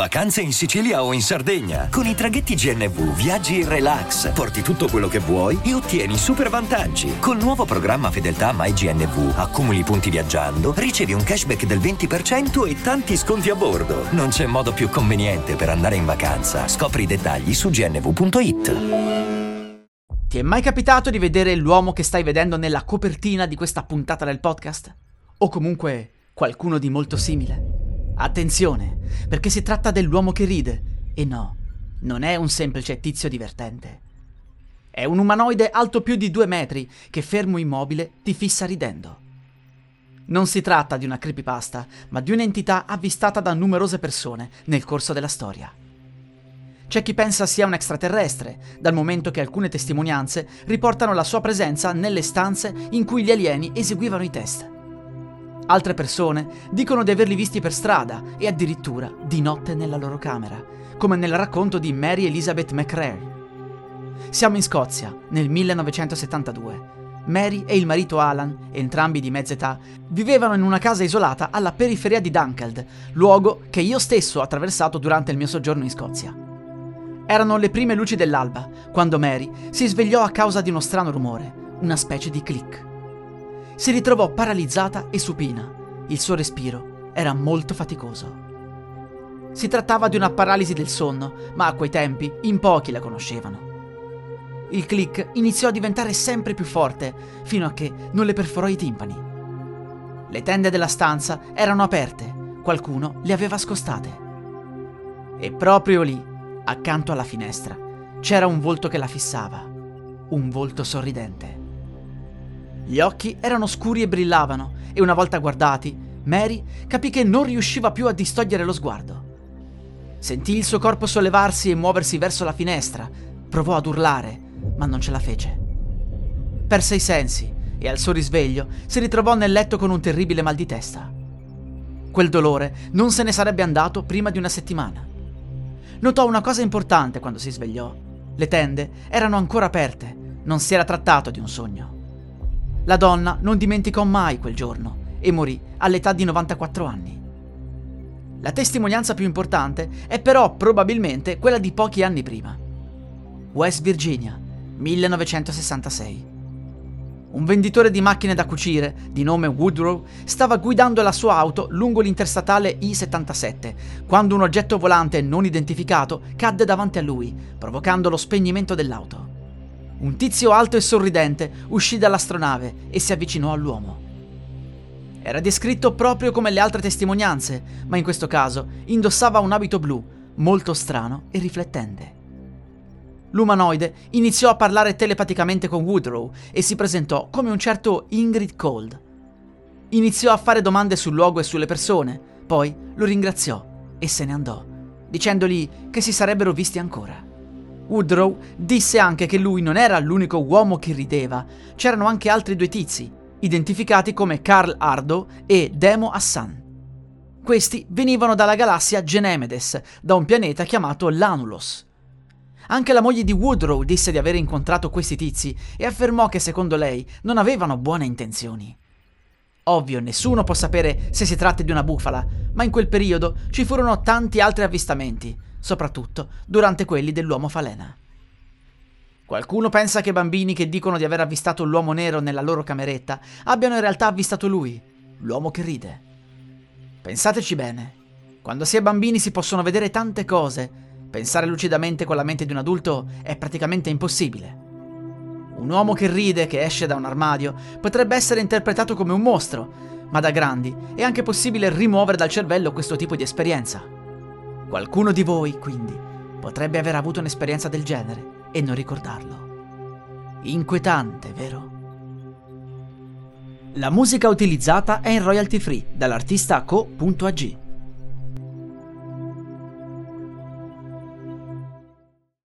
Vacanze in Sicilia o in Sardegna. Con i traghetti GNV viaggi in relax, porti tutto quello che vuoi e ottieni super vantaggi. Col nuovo programma Fedeltà MyGNV accumuli punti viaggiando, ricevi un cashback del 20% e tanti sconti a bordo. Non c'è modo più conveniente per andare in vacanza. Scopri i dettagli su gnv.it. Ti è mai capitato di vedere l'uomo che stai vedendo nella copertina di questa puntata del podcast? O comunque qualcuno di molto simile? Attenzione, perché si tratta dell'uomo che ride. E no, non è un semplice tizio divertente. È un umanoide alto più di due metri che fermo immobile ti fissa ridendo. Non si tratta di una creepypasta, ma di un'entità avvistata da numerose persone nel corso della storia. C'è chi pensa sia un extraterrestre, dal momento che alcune testimonianze riportano la sua presenza nelle stanze in cui gli alieni eseguivano i test. Altre persone dicono di averli visti per strada e addirittura di notte nella loro camera, come nel racconto di Mary Elizabeth McRae. Siamo in Scozia, nel 1972. Mary e il marito Alan, entrambi di mezza età, vivevano in una casa isolata alla periferia di Dunkeld, luogo che io stesso ho attraversato durante il mio soggiorno in Scozia. Erano le prime luci dell'alba, quando Mary si svegliò a causa di uno strano rumore, una specie di click si ritrovò paralizzata e supina. Il suo respiro era molto faticoso. Si trattava di una paralisi del sonno, ma a quei tempi in pochi la conoscevano. Il click iniziò a diventare sempre più forte, fino a che non le perforò i timpani. Le tende della stanza erano aperte, qualcuno le aveva scostate. E proprio lì, accanto alla finestra, c'era un volto che la fissava, un volto sorridente. Gli occhi erano scuri e brillavano, e una volta guardati, Mary capì che non riusciva più a distogliere lo sguardo. Sentì il suo corpo sollevarsi e muoversi verso la finestra, provò ad urlare, ma non ce la fece. Perse i sensi e al suo risveglio si ritrovò nel letto con un terribile mal di testa. Quel dolore non se ne sarebbe andato prima di una settimana. Notò una cosa importante quando si svegliò. Le tende erano ancora aperte, non si era trattato di un sogno. La donna non dimenticò mai quel giorno e morì all'età di 94 anni. La testimonianza più importante è però probabilmente quella di pochi anni prima. West Virginia, 1966. Un venditore di macchine da cucire, di nome Woodrow, stava guidando la sua auto lungo l'interstatale I-77, quando un oggetto volante non identificato cadde davanti a lui, provocando lo spegnimento dell'auto. Un tizio alto e sorridente uscì dall'astronave e si avvicinò all'uomo. Era descritto proprio come le altre testimonianze, ma in questo caso indossava un abito blu, molto strano e riflettente. L'umanoide iniziò a parlare telepaticamente con Woodrow e si presentò come un certo Ingrid Cold. Iniziò a fare domande sul luogo e sulle persone, poi lo ringraziò e se ne andò, dicendogli che si sarebbero visti ancora. Woodrow disse anche che lui non era l'unico uomo che rideva, c'erano anche altri due tizi, identificati come Carl Ardo e Demo Hassan. Questi venivano dalla galassia Genemedes, da un pianeta chiamato Lanulos. Anche la moglie di Woodrow disse di aver incontrato questi tizi e affermò che secondo lei non avevano buone intenzioni. Ovvio, nessuno può sapere se si tratta di una bufala, ma in quel periodo ci furono tanti altri avvistamenti, soprattutto durante quelli dell'uomo falena. Qualcuno pensa che bambini che dicono di aver avvistato l'uomo nero nella loro cameretta abbiano in realtà avvistato lui, l'uomo che ride. Pensateci bene. Quando si è bambini si possono vedere tante cose. Pensare lucidamente con la mente di un adulto è praticamente impossibile. Un uomo che ride, che esce da un armadio, potrebbe essere interpretato come un mostro, ma da grandi è anche possibile rimuovere dal cervello questo tipo di esperienza. Qualcuno di voi, quindi, potrebbe aver avuto un'esperienza del genere e non ricordarlo. Inquietante, vero? La musica utilizzata è in royalty free dall'artista co.ag.